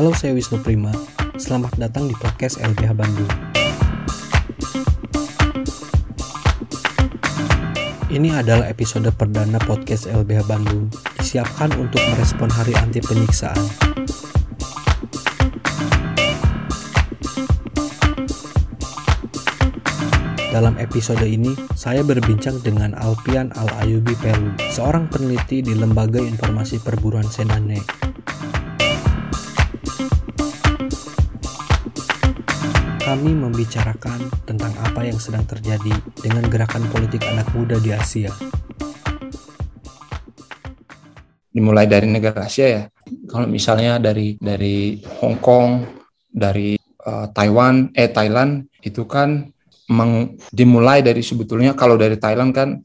Halo, saya Wisnu Prima. Selamat datang di podcast LBH Bandung. Ini adalah episode perdana podcast LBH Bandung, disiapkan untuk merespon Hari Anti Penyiksaan. Dalam episode ini, saya berbincang dengan Alpian Al-Ayubi Pelu, seorang peneliti di Lembaga Informasi Perburuan Senane. Kami membicarakan tentang apa yang sedang terjadi dengan gerakan politik anak muda di Asia. Dimulai dari negara Asia ya. Kalau misalnya dari dari Hong Kong, dari uh, Taiwan, eh Thailand itu kan meng, dimulai dari sebetulnya kalau dari Thailand kan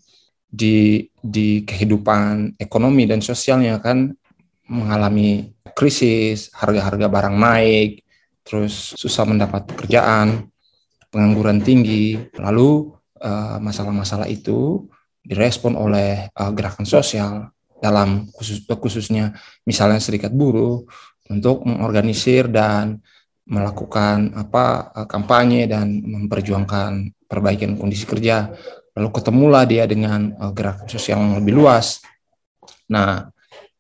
di di kehidupan ekonomi dan sosialnya kan mengalami krisis, harga-harga barang naik, terus susah mendapat pekerjaan, pengangguran tinggi. Lalu uh, masalah-masalah itu direspon oleh uh, gerakan sosial dalam khusus khususnya misalnya serikat buruh untuk mengorganisir dan melakukan apa eh, kampanye dan memperjuangkan perbaikan kondisi kerja. Lalu ketemulah dia dengan gerakan sosial yang lebih luas. Nah,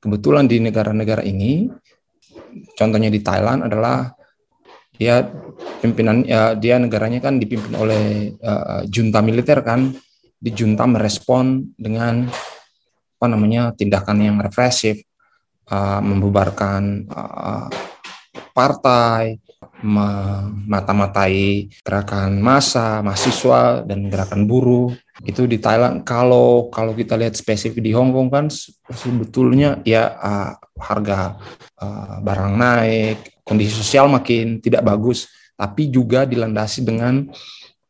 kebetulan di negara-negara ini, contohnya di Thailand adalah dia pimpinan ya, dia negaranya kan dipimpin oleh uh, junta militer kan, di junta merespon dengan apa namanya tindakan yang represif, uh, membubarkan partai, memata-matai gerakan massa, mahasiswa dan gerakan buruh. Itu di Thailand kalau kalau kita lihat spesifik di Hong Kong kan sebetulnya ya uh, harga uh, barang naik, kondisi sosial makin tidak bagus, tapi juga dilandasi dengan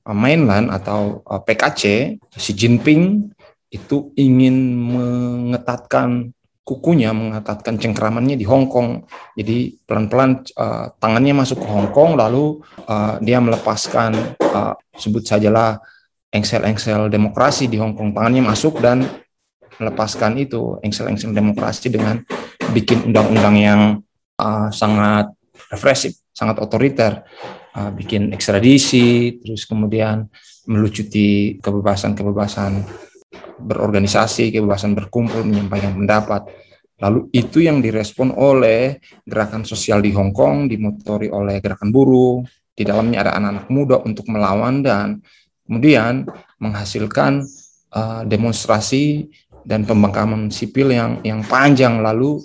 uh, mainland atau uh, PKC Xi Jinping itu ingin mengetatkan kukunya mengetatkan cengkramannya di Hong Kong. Jadi pelan-pelan uh, tangannya masuk ke Hong Kong, lalu uh, dia melepaskan uh, sebut sajalah engsel-engsel demokrasi di Hong Kong. Tangannya masuk dan melepaskan itu engsel-engsel demokrasi dengan bikin undang-undang yang uh, sangat represif, sangat otoriter, uh, bikin ekstradisi, terus kemudian melucuti kebebasan-kebebasan berorganisasi, kebebasan berkumpul, menyampaikan pendapat. Lalu itu yang direspon oleh gerakan sosial di Hong Kong, dimotori oleh gerakan buruh, di dalamnya ada anak-anak muda untuk melawan dan kemudian menghasilkan uh, demonstrasi dan pembangkaman sipil yang yang panjang lalu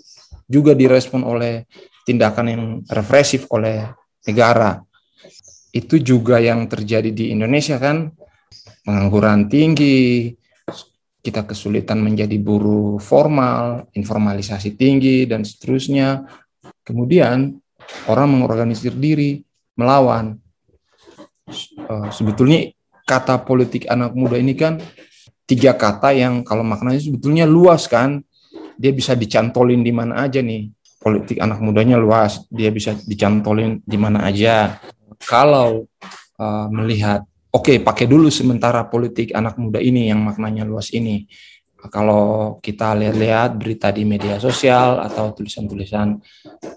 juga direspon oleh tindakan yang represif oleh negara. Itu juga yang terjadi di Indonesia kan, pengangguran tinggi, kita kesulitan menjadi buruh formal, informalisasi tinggi, dan seterusnya. Kemudian orang mengorganisir diri, melawan. Eh, sebetulnya kata politik anak muda ini kan tiga kata yang kalau maknanya sebetulnya luas kan. Dia bisa dicantolin di mana aja nih. Politik anak mudanya luas, dia bisa dicantolin di mana aja. Kalau uh, melihat oke okay, pakai dulu sementara politik anak muda ini yang maknanya luas ini. Kalau kita lihat-lihat berita di media sosial atau tulisan-tulisan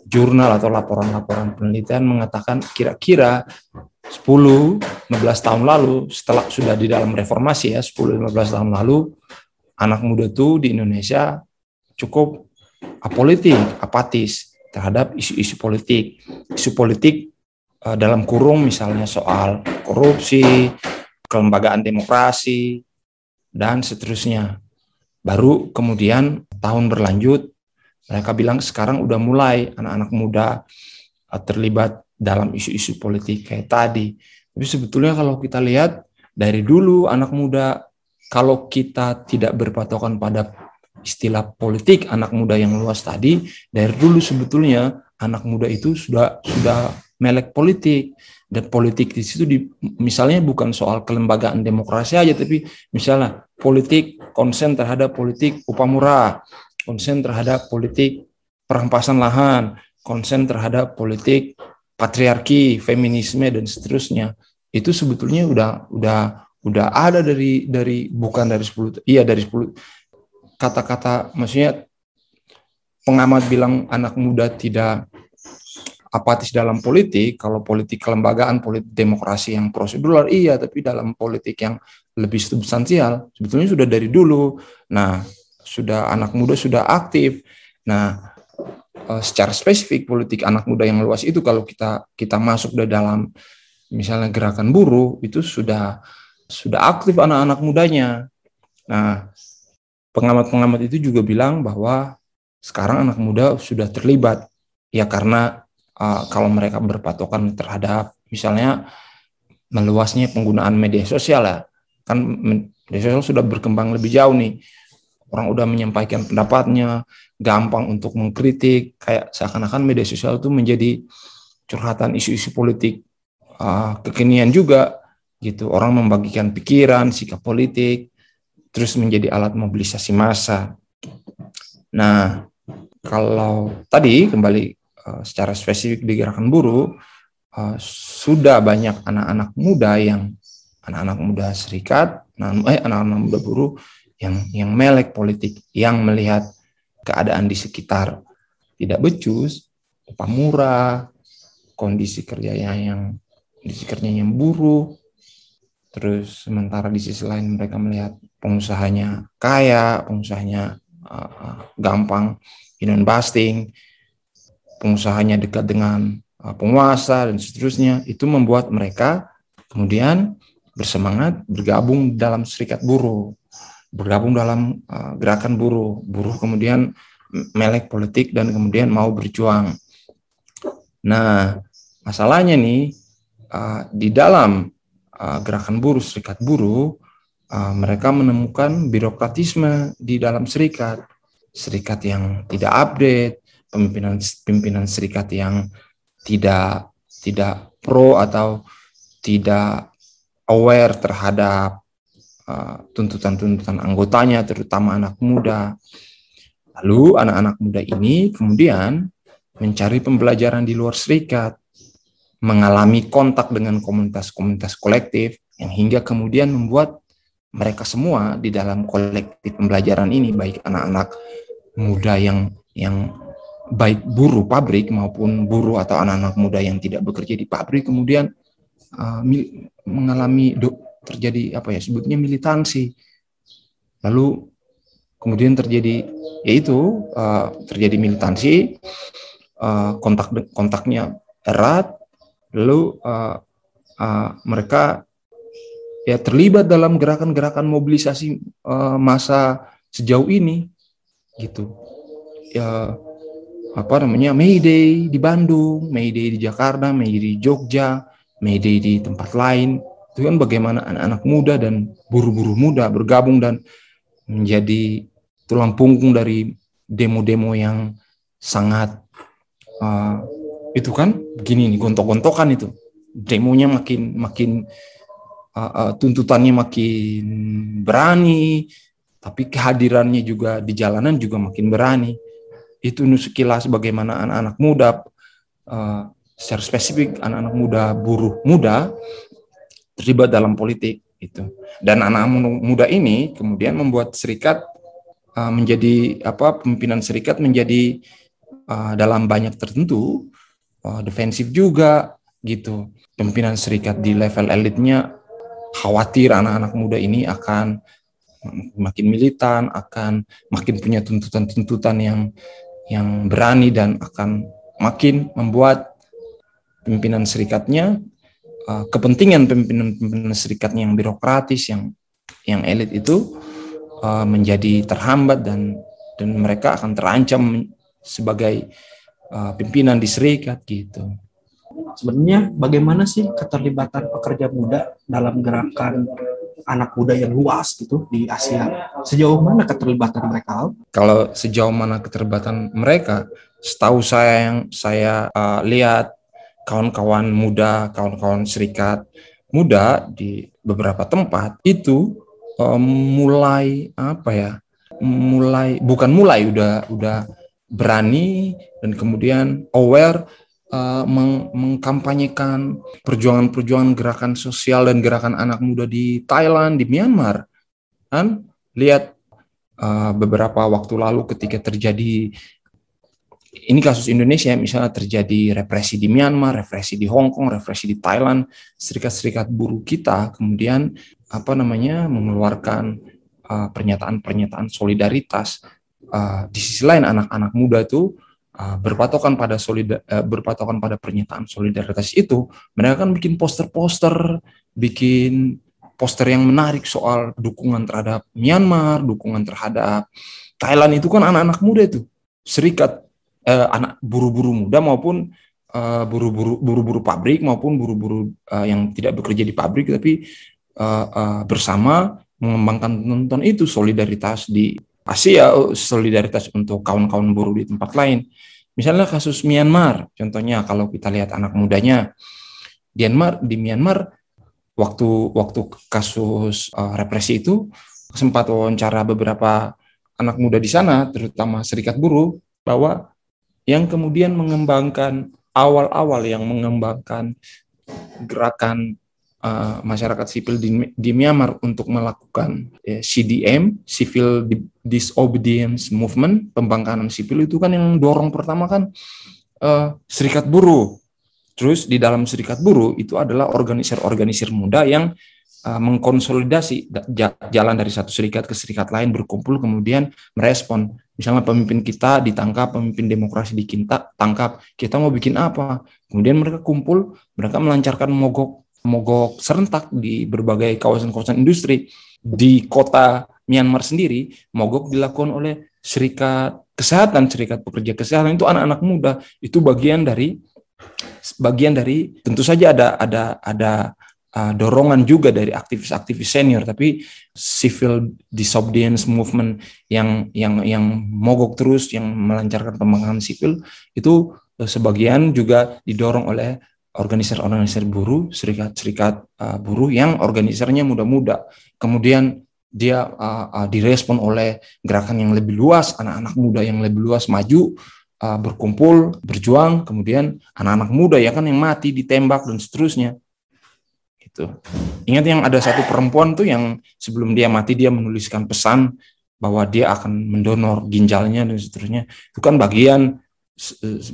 jurnal atau laporan-laporan penelitian mengatakan kira-kira 10-15 tahun lalu setelah sudah di dalam reformasi ya 10-15 tahun lalu anak muda itu di Indonesia cukup apolitik, apatis terhadap isu-isu politik. Isu politik Eh, dalam kurung misalnya soal korupsi, kelembagaan demokrasi, dan seterusnya. Baru kemudian tahun berlanjut, mereka bilang sekarang udah mulai anak-anak muda eh, terlibat dalam isu-isu politik kayak tadi. Tapi sebetulnya kalau kita lihat dari dulu anak muda, kalau kita tidak berpatokan pada istilah politik anak muda yang luas tadi, dari dulu sebetulnya anak muda itu sudah sudah melek politik. Dan politik di situ di, misalnya bukan soal kelembagaan demokrasi aja tapi misalnya politik konsen terhadap politik upah murah konsen terhadap politik perampasan lahan konsen terhadap politik patriarki feminisme dan seterusnya. Itu sebetulnya udah udah udah ada dari dari bukan dari 10 iya dari 10 kata-kata maksudnya pengamat bilang anak muda tidak apatis dalam politik, kalau politik kelembagaan, politik demokrasi yang prosedural iya, tapi dalam politik yang lebih substansial sebetulnya sudah dari dulu. Nah, sudah anak muda sudah aktif. Nah, eh, secara spesifik politik anak muda yang luas itu kalau kita kita masuk di dalam misalnya gerakan buruh itu sudah sudah aktif anak-anak mudanya. Nah, pengamat-pengamat itu juga bilang bahwa sekarang anak muda sudah terlibat ya karena uh, kalau mereka berpatokan terhadap misalnya meluasnya penggunaan media sosial ya. Kan media sosial sudah berkembang lebih jauh nih. Orang udah menyampaikan pendapatnya gampang untuk mengkritik. Kayak seakan-akan media sosial itu menjadi curhatan isu-isu politik uh, kekinian juga gitu. Orang membagikan pikiran sikap politik terus menjadi alat mobilisasi massa. Nah kalau tadi kembali Eh, secara spesifik di gerakan buruh uh, sudah banyak anak-anak muda yang anak-anak muda serikat, eh anak-anak muda buruh yang yang melek politik, yang melihat keadaan di sekitar tidak becus, upah murah, kondisi kerjanya yang kondisi kerjanya yang buruk, terus sementara di sisi lain mereka melihat pengusahanya kaya, pengusahanya uh, gampang in busting, pengusahanya dekat dengan uh, penguasa dan seterusnya itu membuat mereka kemudian bersemangat bergabung dalam serikat buruh bergabung dalam uh, gerakan buruh. Buruh kemudian melek politik dan kemudian mau berjuang. Nah masalahnya nih uh, di dalam gerakan buruh serikat buruh uh, mereka menemukan birokratisme di dalam serikat. Serikat yang tidak update pimpinan pimpinan serikat yang tidak tidak pro atau tidak aware terhadap uh, tuntutan-tuntutan uh, anggotanya terutama anak muda. Lalu anak-anak muda ini kemudian mencari pembelajaran di luar serikat, mengalami kontak dengan komunitas-komunitas kolektif yang hingga kemudian membuat mereka semua di dalam kolektif pembelajaran ini baik anak-anak muda yang yang baik buruh pabrik maupun buruh atau anak-anak muda yang tidak bekerja di pabrik kemudian uh, mengalami do, terjadi apa ya sebutnya militansi. Lalu kemudian terjadi yaitu uh, terjadi militansi uh, kontak kontaknya erat lalu uh, uh, mereka ya terlibat dalam gerakan-gerakan mobilisasi uh, masa sejauh ini gitu. Ya apa namanya? Mayday di Bandung, Mayday di Jakarta, Mayday di Jogja, Mayday di tempat lain. Itu kan bagaimana anak-anak muda dan buru-buru muda bergabung dan menjadi tulang punggung dari demo-demo yang sangat uh, itu kan begini nih gontok-gontokan itu. Demonya makin makin uh, uh, tuntutannya makin berani tapi kehadirannya juga di jalanan juga makin berani itu sekilas bagaimana anak-anak muda uh, secara spesifik anak-anak muda buruh muda terlibat dalam politik itu dan anak-anak muda ini kemudian membuat serikat uh, menjadi apa pimpinan serikat menjadi uh, dalam banyak tertentu uh, defensif juga gitu. Pimpinan serikat di level elitnya khawatir anak-anak muda ini akan makin militan akan makin punya tuntutan-tuntutan yang yang berani dan akan makin membuat pimpinan serikatnya uh, kepentingan pimpinan-pimpinan serikatnya yang birokratis yang yang elit itu uh, menjadi terhambat dan dan mereka akan terancam sebagai uh, pimpinan di serikat gitu. Sebenarnya bagaimana sih keterlibatan pekerja muda dalam gerakan anak muda yang luas gitu di Asia. Sejauh mana keterlibatan mereka? Kalau sejauh mana keterlibatan mereka, setahu saya yang saya uh, lihat kawan-kawan muda, kawan-kawan serikat muda di beberapa tempat itu uh, mulai apa ya? Mulai bukan mulai udah udah berani dan kemudian aware uh, meng mengkampanyekan perjuangan-perjuangan gerakan sosial dan gerakan anak muda di Thailand, di Myanmar. Kan lihat uh, beberapa waktu lalu ketika terjadi ini kasus Indonesia misalnya terjadi represi di Myanmar, represi di Hong Kong, represi di Thailand, serikat-serikat buruh kita kemudian apa namanya mengeluarkan uh, pernyataan-pernyataan solidaritas. Uh, di sisi lain anak-anak muda itu uh, berpatokan pada solida, uh, berpatokan pada pernyataan solidaritas itu, mereka kan bikin poster-poster, bikin poster yang menarik soal dukungan terhadap Myanmar, dukungan terhadap Thailand. Itu kan anak-anak muda itu, serikat uh, anak buru-buru muda maupun uh, buru-buru buru-buru pabrik maupun buru-buru uh, yang tidak bekerja di pabrik tapi uh, uh, bersama mengembangkan nonton itu solidaritas di Asia, solidaritas untuk kawan-kawan buruh di tempat lain. Misalnya kasus Myanmar, contohnya kalau kita lihat anak mudanya, Myanmar di Myanmar waktu waktu kasus uh, represi itu sempat wawancara beberapa anak muda di sana, terutama serikat buruh, bahwa yang kemudian mengembangkan awal-awal yang mengembangkan gerakan uh, masyarakat sipil di, di Myanmar untuk melakukan eh, CDM, Civil Disobedience Movement, pembangkangan sipil itu kan yang dorong pertama kan uh, serikat buruh. Terus di dalam serikat buruh itu adalah organisir-organisir muda yang uh, mengkonsolidasi jalan dari satu serikat ke serikat lain berkumpul kemudian merespon misalnya pemimpin kita ditangkap pemimpin demokrasi dikinta tangkap kita mau bikin apa kemudian mereka kumpul mereka melancarkan mogok mogok serentak di berbagai kawasan-kawasan industri. Di kota Myanmar sendiri mogok dilakukan oleh serikat kesehatan serikat pekerja kesehatan. Itu anak-anak muda. Itu bagian dari bagian dari tentu saja ada ada ada uh, dorongan juga dari aktivis-aktivis senior. Tapi civil disobedience movement yang yang yang mogok terus yang melancarkan pembangunan sipil itu uh, sebagian juga didorong oleh organisasi-organisasi buruh, serikat-serikat uh, buruh yang organisasinya muda-muda. Kemudian dia uh, uh, direspon oleh gerakan yang lebih luas, anak-anak muda yang lebih luas maju, uh, berkumpul, berjuang, kemudian anak-anak muda ya kan yang mati ditembak dan seterusnya gitu. Ingat yang ada satu perempuan tuh yang sebelum dia mati dia menuliskan pesan bahwa dia akan mendonor ginjalnya dan seterusnya. Itu kan bagian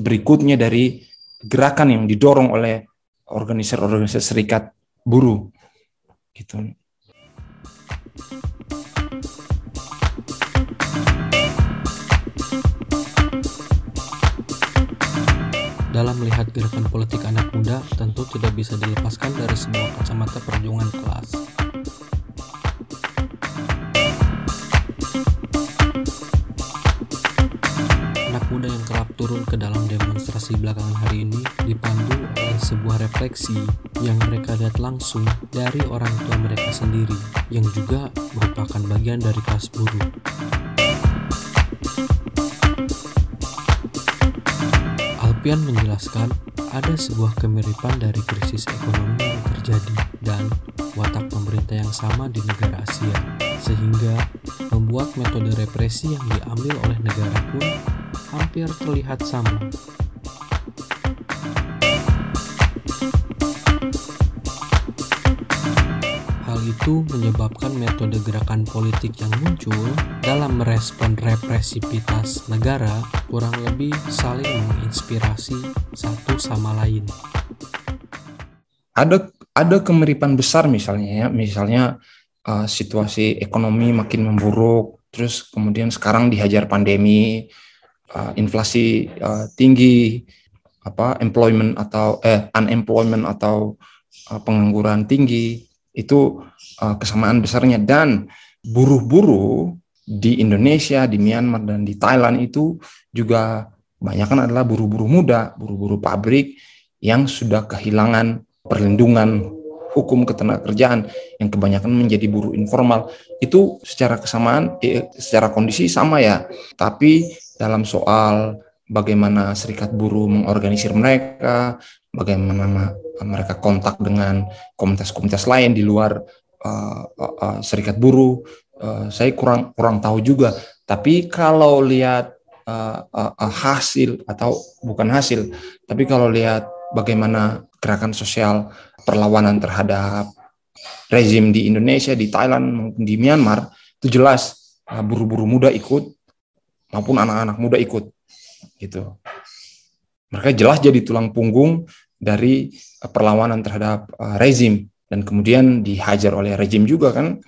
berikutnya dari gerakan yang didorong oleh organisasi-organisasi serikat buruh. Gitu. Dalam melihat gerakan politik anak muda, tentu tidak bisa dilepaskan dari sebuah kacamata perjuangan kelas. Muda yang kerap turun ke dalam demonstrasi belakangan hari ini dipandu oleh sebuah refleksi yang mereka lihat langsung dari orang tua mereka sendiri, yang juga merupakan bagian dari kelas buruh. Alpian menjelaskan ada sebuah kemiripan dari krisis ekonomi yang terjadi dan watak pemerintah yang sama di negara Asia, sehingga membuat metode represi yang diambil oleh negara pun hampir terlihat sama. itu menyebabkan metode gerakan politik yang muncul dalam merespon represivitas negara kurang lebih saling menginspirasi satu sama lain. Ada ada kemiripan besar misalnya ya, misalnya uh, situasi ekonomi makin memburuk, terus kemudian sekarang dihajar pandemi, uh, inflasi uh, tinggi, apa employment atau eh unemployment atau uh, pengangguran tinggi itu uh, kesamaan besarnya. Dan buruh-buruh di Indonesia, di Myanmar dan di Thailand itu juga kebanyakan adalah buruh-buruh muda, buruh-buruh pabrik yang sudah kehilangan perlindungan hukum ketenagakerjaan yang kebanyakan menjadi buruh informal. Itu secara kesamaan eh, secara kondisi sama ya. Tapi dalam soal bagaimana serikat buruh mengorganisir mereka bagaimana mereka kontak dengan komunitas-komunitas lain di luar uh, uh, uh, serikat buruh. Uh, saya kurang kurang tahu juga. Tapi kalau lihat uh, uh, uh, hasil atau bukan hasil, tapi kalau lihat bagaimana gerakan sosial perlawanan terhadap rezim di Indonesia, di Thailand di Myanmar, itu jelas uh, buru-buru muda ikut maupun anak-anak muda ikut. gitu. Mereka jelas jadi tulang punggung dari perlawanan terhadap uh, rezim dan kemudian dihajar oleh rezim juga kan.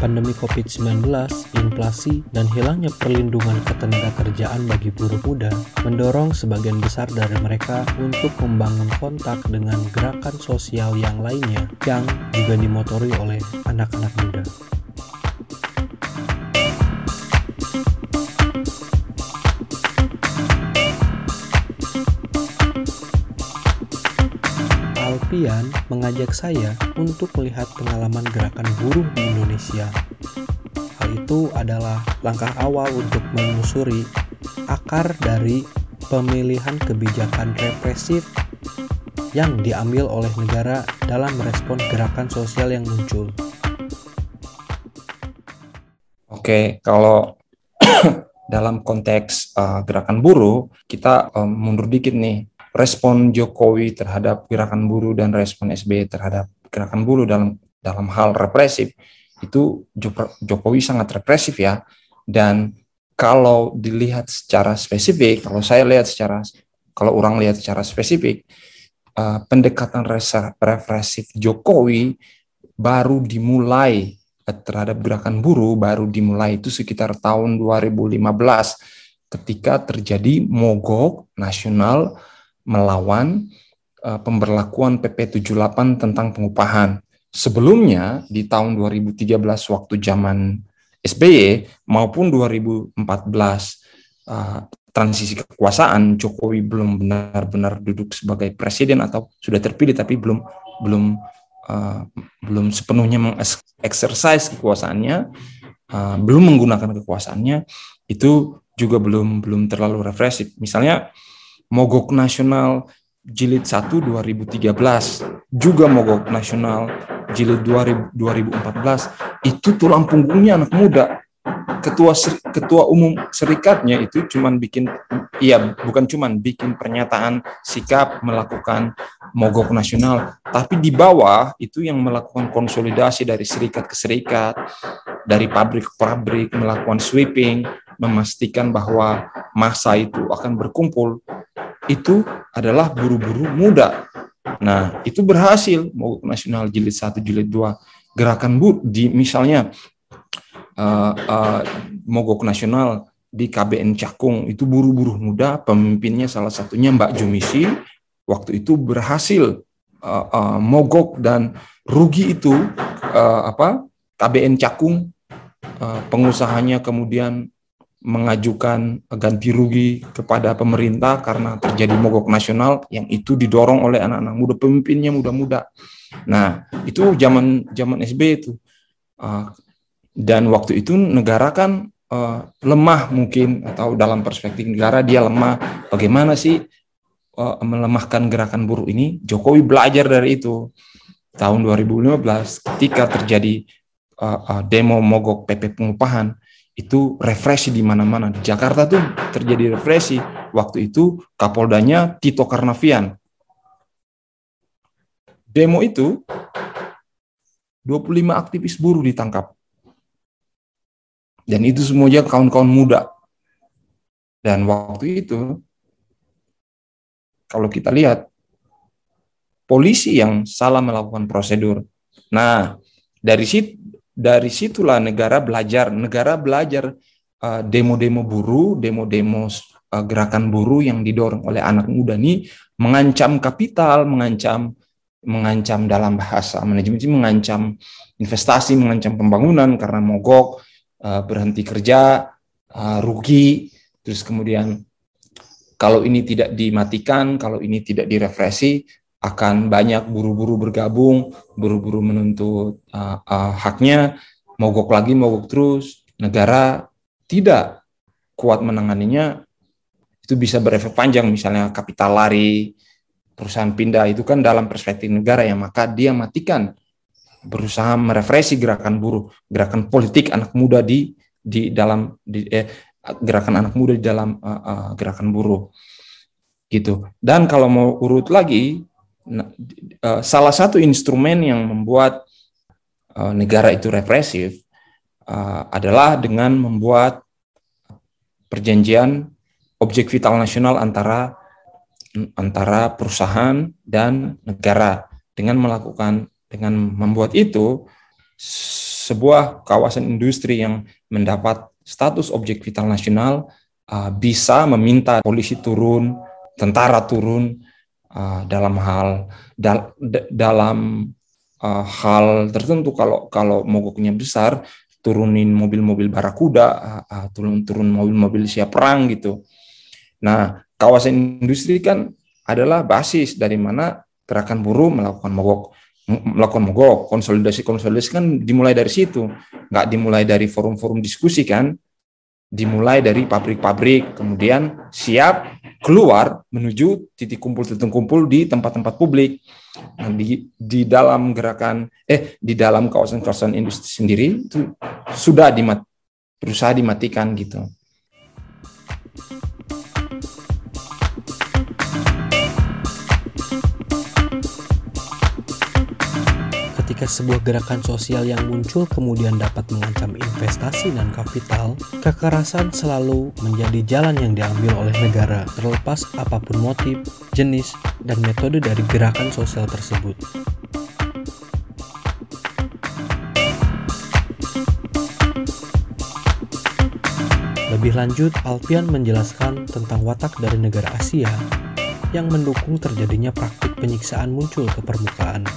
Pandemi COVID-19, inflasi, dan hilangnya perlindungan ketenaga kerjaan bagi buruh muda mendorong sebagian besar dari mereka untuk membangun kontak dengan gerakan sosial yang lainnya yang juga dimotori oleh anak-anak muda. Mengajak saya untuk melihat pengalaman gerakan buruh di Indonesia. Hal itu adalah langkah awal untuk menelusuri akar dari pemilihan kebijakan represif yang diambil oleh negara dalam merespon gerakan sosial yang muncul. Oke, kalau dalam konteks uh, gerakan buruh, kita um, mundur dikit nih respon Jokowi terhadap gerakan buruh dan respon SBY terhadap gerakan buruh dalam dalam hal represif itu Jokowi sangat represif ya. Dan kalau dilihat secara spesifik kalau saya lihat secara kalau orang lihat secara spesifik uh, pendekatan represif Jokowi baru dimulai terhadap gerakan buruh baru dimulai itu sekitar tahun 2015 ketika terjadi mogok nasional melawan uh, pemberlakuan PP 78 tentang pengupahan. Sebelumnya di tahun 2013 waktu zaman SBY maupun 2014 uh, transisi kekuasaan Jokowi belum benar-benar duduk sebagai presiden atau sudah terpilih tapi belum belum uh, belum sepenuhnya mengeksersis kekuasaannya uh, belum menggunakan kekuasaannya itu juga belum belum terlalu represif misalnya Mogok Nasional Jilid 1 2013, juga Mogok Nasional Jilid 2014, itu tulang punggungnya anak muda. Ketua ketua umum serikatnya itu cuman bikin iya bukan cuman bikin pernyataan sikap melakukan mogok nasional, tapi di bawah itu yang melakukan konsolidasi dari serikat ke serikat, dari pabrik ke pabrik melakukan sweeping, memastikan bahwa masa itu akan berkumpul itu adalah buru-buru muda. Nah, itu berhasil mogok nasional jilid 1, jilid 2 gerakan bu di misalnya uh, uh, mogok nasional di KBN Cakung itu buru-buru muda pemimpinnya salah satunya Mbak Jumisi waktu itu berhasil uh, uh, mogok dan rugi itu uh, apa KBN Cakung uh, pengusahanya kemudian mengajukan ganti rugi kepada pemerintah karena terjadi mogok nasional yang itu didorong oleh anak-anak muda pemimpinnya muda-muda. Nah, itu zaman zaman SB itu. Uh, dan waktu itu negara kan uh, lemah mungkin atau dalam perspektif negara dia lemah. Bagaimana sih uh, melemahkan gerakan buruh ini? Jokowi belajar dari itu. Tahun 2015 ketika terjadi demo mogok PP pengupahan, itu refresh di mana-mana. Di Jakarta tuh terjadi refresh. Waktu itu Kapoldanya Tito Karnavian. Demo itu 25 aktivis buruh ditangkap. Dan itu semuanya kawan-kawan muda. Dan waktu itu kalau kita lihat polisi yang salah melakukan prosedur. Nah, dari situ dari situlah negara belajar. Negara belajar uh, demo-demo buruh, demo-demo uh, gerakan buruh yang didorong oleh anak muda ini mengancam kapital, mengancam mengancam dalam bahasa manajemen mengancam investasi, mengancam pembangunan karena mogok, uh, berhenti kerja, rugi, terus kemudian kalau ini tidak dimatikan, kalau ini tidak direpresi, akan banyak buru-buru bergabung, buru-buru menuntut uh, uh, haknya, mogok lagi, mogok terus. Negara tidak kuat menanganinya, itu bisa berefek panjang, misalnya kapital lari, perusahaan pindah, itu kan dalam perspektif negara ya, maka dia matikan berusaha merefresi gerakan buruh, gerakan politik anak muda di di dalam di, eh, gerakan anak muda di dalam uh, uh, gerakan buruh gitu. Dan kalau mau urut lagi Nah, uh, salah satu instrumen yang membuat uh, negara itu represif uh, adalah dengan membuat perjanjian objek vital nasional antara antara perusahaan dan negara. Dengan melakukan dengan membuat itu sebuah kawasan industri yang mendapat status objek vital nasional uh, bisa meminta polisi turun, tentara turun uh, dalam hal dal, dalam uh, hal tertentu kalau kalau mogoknya besar turunin mobil-mobil barakuda, uh, uh, turun turun mobil-mobil siap perang gitu. Nah, kawasan industri kan adalah basis dari mana gerakan buruh melakukan mogok melakukan mogok, konsolidasi konsolidasi kan dimulai dari situ, nggak dimulai dari forum-forum diskusi kan, dimulai dari pabrik-pabrik, kemudian siap keluar menuju titik kumpul titik kumpul di tempat-tempat publik. Nah, di di dalam gerakan eh di dalam kawasan-kawasan industri sendiri itu sudah dimat, berusaha dimatikan gitu. Ketika sebuah gerakan sosial yang muncul kemudian dapat mengancam investasi dan kapital, kekerasan selalu menjadi jalan yang diambil oleh negara, terlepas apa pun motif, jenis, dan metode dari gerakan sosial tersebut. Lebih lanjut, Alpian menjelaskan tentang watak dari negara Asia yang mendukung terjadinya praktik penyiksaan muncul ke permukaan.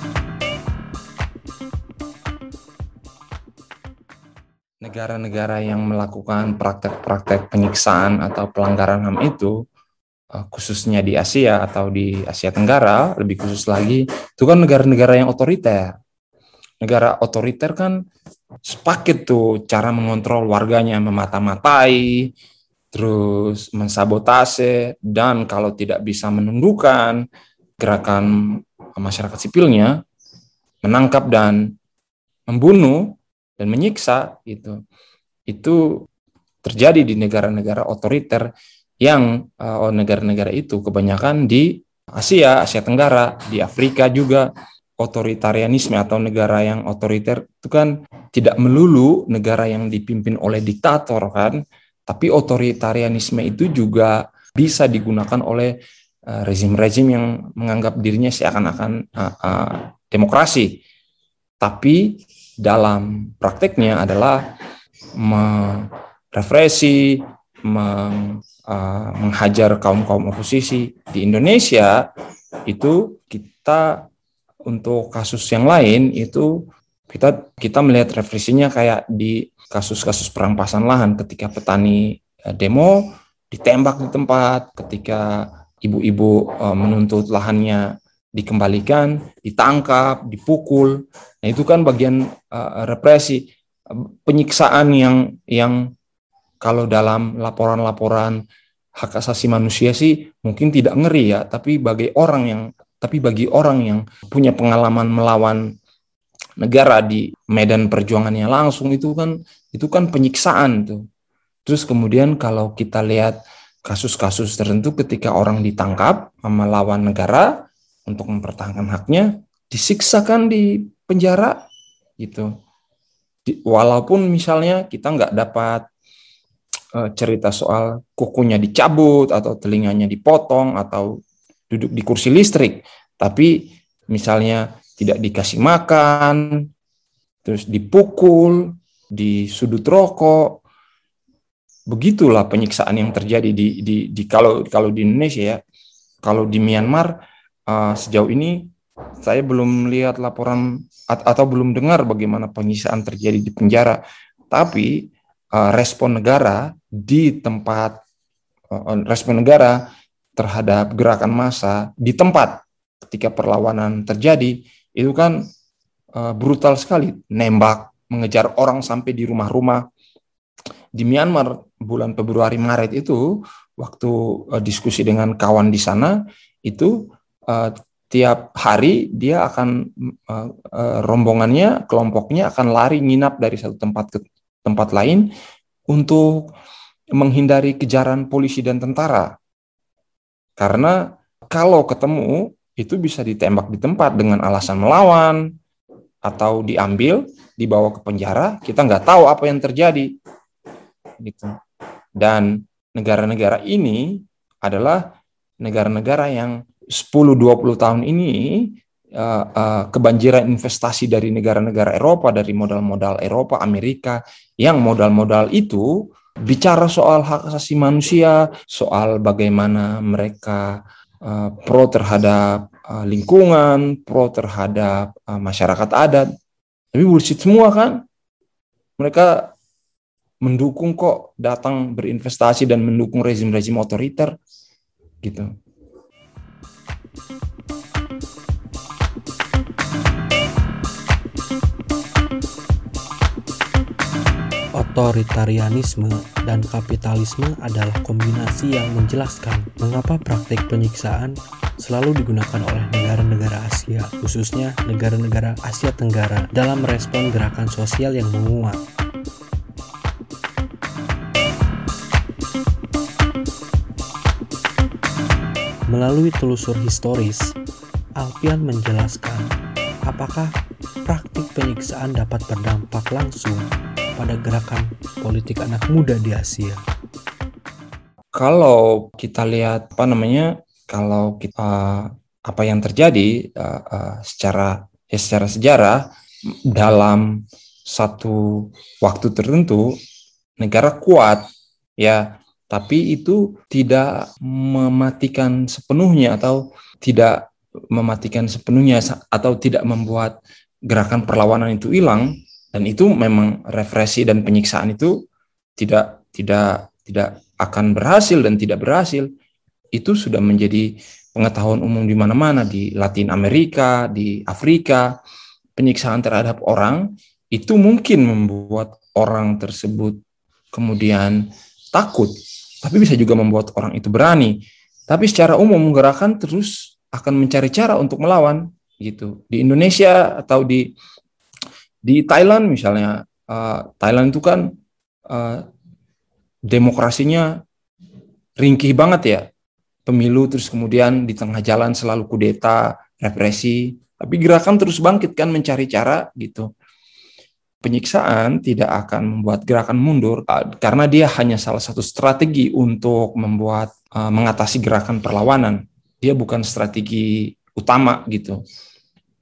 Negara-negara yang melakukan praktek-praktek penyiksaan atau pelanggaran HAM itu eh, khususnya di Asia atau di Asia Tenggara lebih khusus lagi itu kan negara-negara yang otoriter. Negara otoriter kan sepaket tuh cara mengontrol warganya memata-matai terus mensabotase dan kalau tidak bisa menundukkan gerakan masyarakat sipilnya menangkap dan membunuh dan menyiksa itu itu terjadi di negara-negara otoriter yang uh, negara-negara itu kebanyakan di Asia, Asia Tenggara, di Afrika juga otoritarianisme atau negara yang otoriter itu kan tidak melulu negara yang dipimpin oleh diktator kan, tapi otoritarianisme itu juga bisa digunakan oleh eh, rezim-rezim uh, yang menganggap dirinya seakan-akan uh, uh, demokrasi. Tapi dalam prakteknya adalah merepresi, meng, uh, menghajar kaum-kaum oposisi. Di Indonesia itu kita untuk kasus yang lain itu kita kita melihat represinya kayak di kasus-kasus perampasan lahan ketika petani uh, demo ditembak di tempat, ketika ibu-ibu uh, menuntut lahannya dikembalikan, ditangkap, dipukul. Nah, itu kan bagian uh, represi, penyiksaan yang yang kalau dalam laporan-laporan hak asasi manusia sih mungkin tidak ngeri ya, tapi bagi orang yang tapi bagi orang yang punya pengalaman melawan negara di medan perjuangannya langsung itu kan itu kan penyiksaan tuh. Terus kemudian kalau kita lihat kasus-kasus tertentu ketika orang ditangkap melawan negara untuk mempertahankan haknya disiksakan di penjara gitu. Di, walaupun misalnya kita nggak dapat uh, cerita soal kukunya dicabut atau telinganya dipotong atau duduk di kursi listrik, tapi misalnya tidak dikasih makan, terus dipukul, di sudut rokok, begitulah penyiksaan yang terjadi di, di, di kalau kalau di Indonesia ya, kalau di Myanmar uh, sejauh ini saya belum lihat laporan atau belum dengar bagaimana penyiksaan terjadi di penjara. Tapi uh, respon negara di tempat uh, respon negara terhadap gerakan massa di tempat ketika perlawanan terjadi itu kan uh, brutal sekali, nembak, mengejar orang sampai di rumah-rumah. Di Myanmar bulan Februari Maret itu waktu diskusi dengan kawan di sana itu tiap hari dia akan uh, uh, rombongannya, kelompoknya akan lari nginap dari satu tempat ke tempat lain untuk menghindari kejaran polisi dan tentara. Karena kalau ketemu itu bisa ditembak di tempat dengan alasan melawan atau diambil, dibawa ke penjara, kita nggak tahu apa yang terjadi. Gitu. Dan negara-negara ini adalah negara-negara yang 10-20 tahun ini uh, uh, kebanjiran investasi dari negara-negara Eropa, dari modal-modal Eropa, Amerika, yang modal-modal itu bicara soal hak asasi manusia, soal bagaimana mereka uh, pro terhadap uh, lingkungan, pro terhadap uh, masyarakat adat. Tapi bullshit semua kan. Mereka mendukung kok datang berinvestasi dan mendukung rezim-rezim otoriter gitu. Otoritarianisme dan kapitalisme adalah kombinasi yang menjelaskan mengapa praktik penyiksaan selalu digunakan oleh negara-negara Asia, khususnya negara-negara Asia Tenggara, dalam merespon gerakan sosial yang menguat. Melalui telusur historis, Alpian menjelaskan apakah praktik penyiksaan dapat berdampak langsung pada gerakan politik anak muda di Asia? Kalau kita lihat apa namanya, kalau kita apa yang terjadi uh, uh, secara ya secara sejarah dalam satu waktu tertentu negara kuat ya tapi itu tidak mematikan sepenuhnya atau tidak mematikan sepenuhnya atau tidak membuat gerakan perlawanan itu hilang dan itu memang represi dan penyiksaan itu tidak tidak tidak akan berhasil dan tidak berhasil itu sudah menjadi pengetahuan umum di mana-mana di Latin Amerika, di Afrika. Penyiksaan terhadap orang itu mungkin membuat orang tersebut kemudian takut, tapi bisa juga membuat orang itu berani. Tapi secara umum gerakan terus akan mencari cara untuk melawan gitu. Di Indonesia atau di di Thailand misalnya, uh, Thailand itu kan uh, demokrasinya ringkih banget ya. Pemilu terus kemudian di tengah jalan selalu kudeta, represi, tapi gerakan terus bangkit kan mencari cara gitu. Penyiksaan tidak akan membuat gerakan mundur uh, karena dia hanya salah satu strategi untuk membuat uh, mengatasi gerakan perlawanan. Dia bukan strategi utama gitu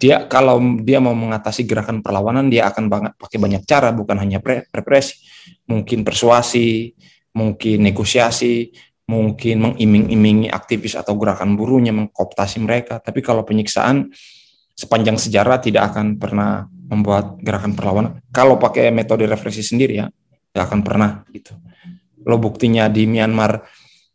dia kalau dia mau mengatasi gerakan perlawanan dia akan banget pakai banyak cara bukan hanya represi mungkin persuasi mungkin negosiasi mungkin mengiming-imingi aktivis atau gerakan buruhnya mengkooptasi mereka. Tapi kalau penyiksaan sepanjang sejarah tidak akan pernah membuat gerakan perlawanan. Kalau pakai metode represi sendiri ya tidak akan pernah gitu. Lo buktinya di Myanmar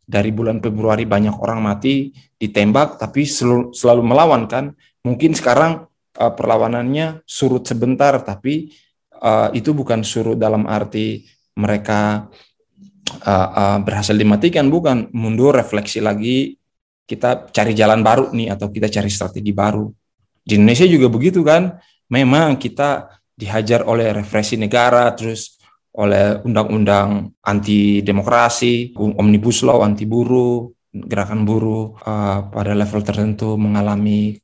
dari bulan Februari banyak orang mati ditembak tapi selalu, selalu melawan kan mungkin sekarang uh, perlawanannya surut sebentar, tapi uh, itu bukan surut dalam arti mereka uh, uh, berhasil dimatikan, bukan mundur refleksi lagi kita cari jalan baru nih atau kita cari strategi baru. Di Indonesia juga begitu kan, memang kita dihajar oleh represi negara, terus oleh undang-undang anti demokrasi, omnibus law anti buruh, gerakan buruh uh, pada level tertentu mengalami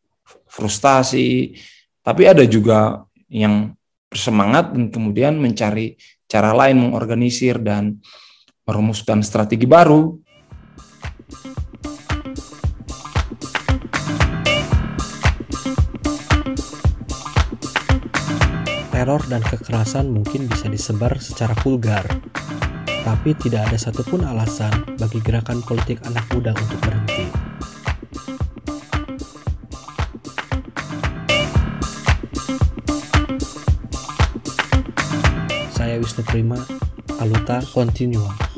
frustasi, tapi ada juga yang bersemangat dan kemudian mencari cara lain mengorganisir dan merumuskan strategi baru. Teror dan kekerasan mungkin bisa disebar secara vulgar, tapi tidak ada satupun alasan bagi gerakan politik anak muda untuk berhenti. Wisnu Prima, Aluta Continua.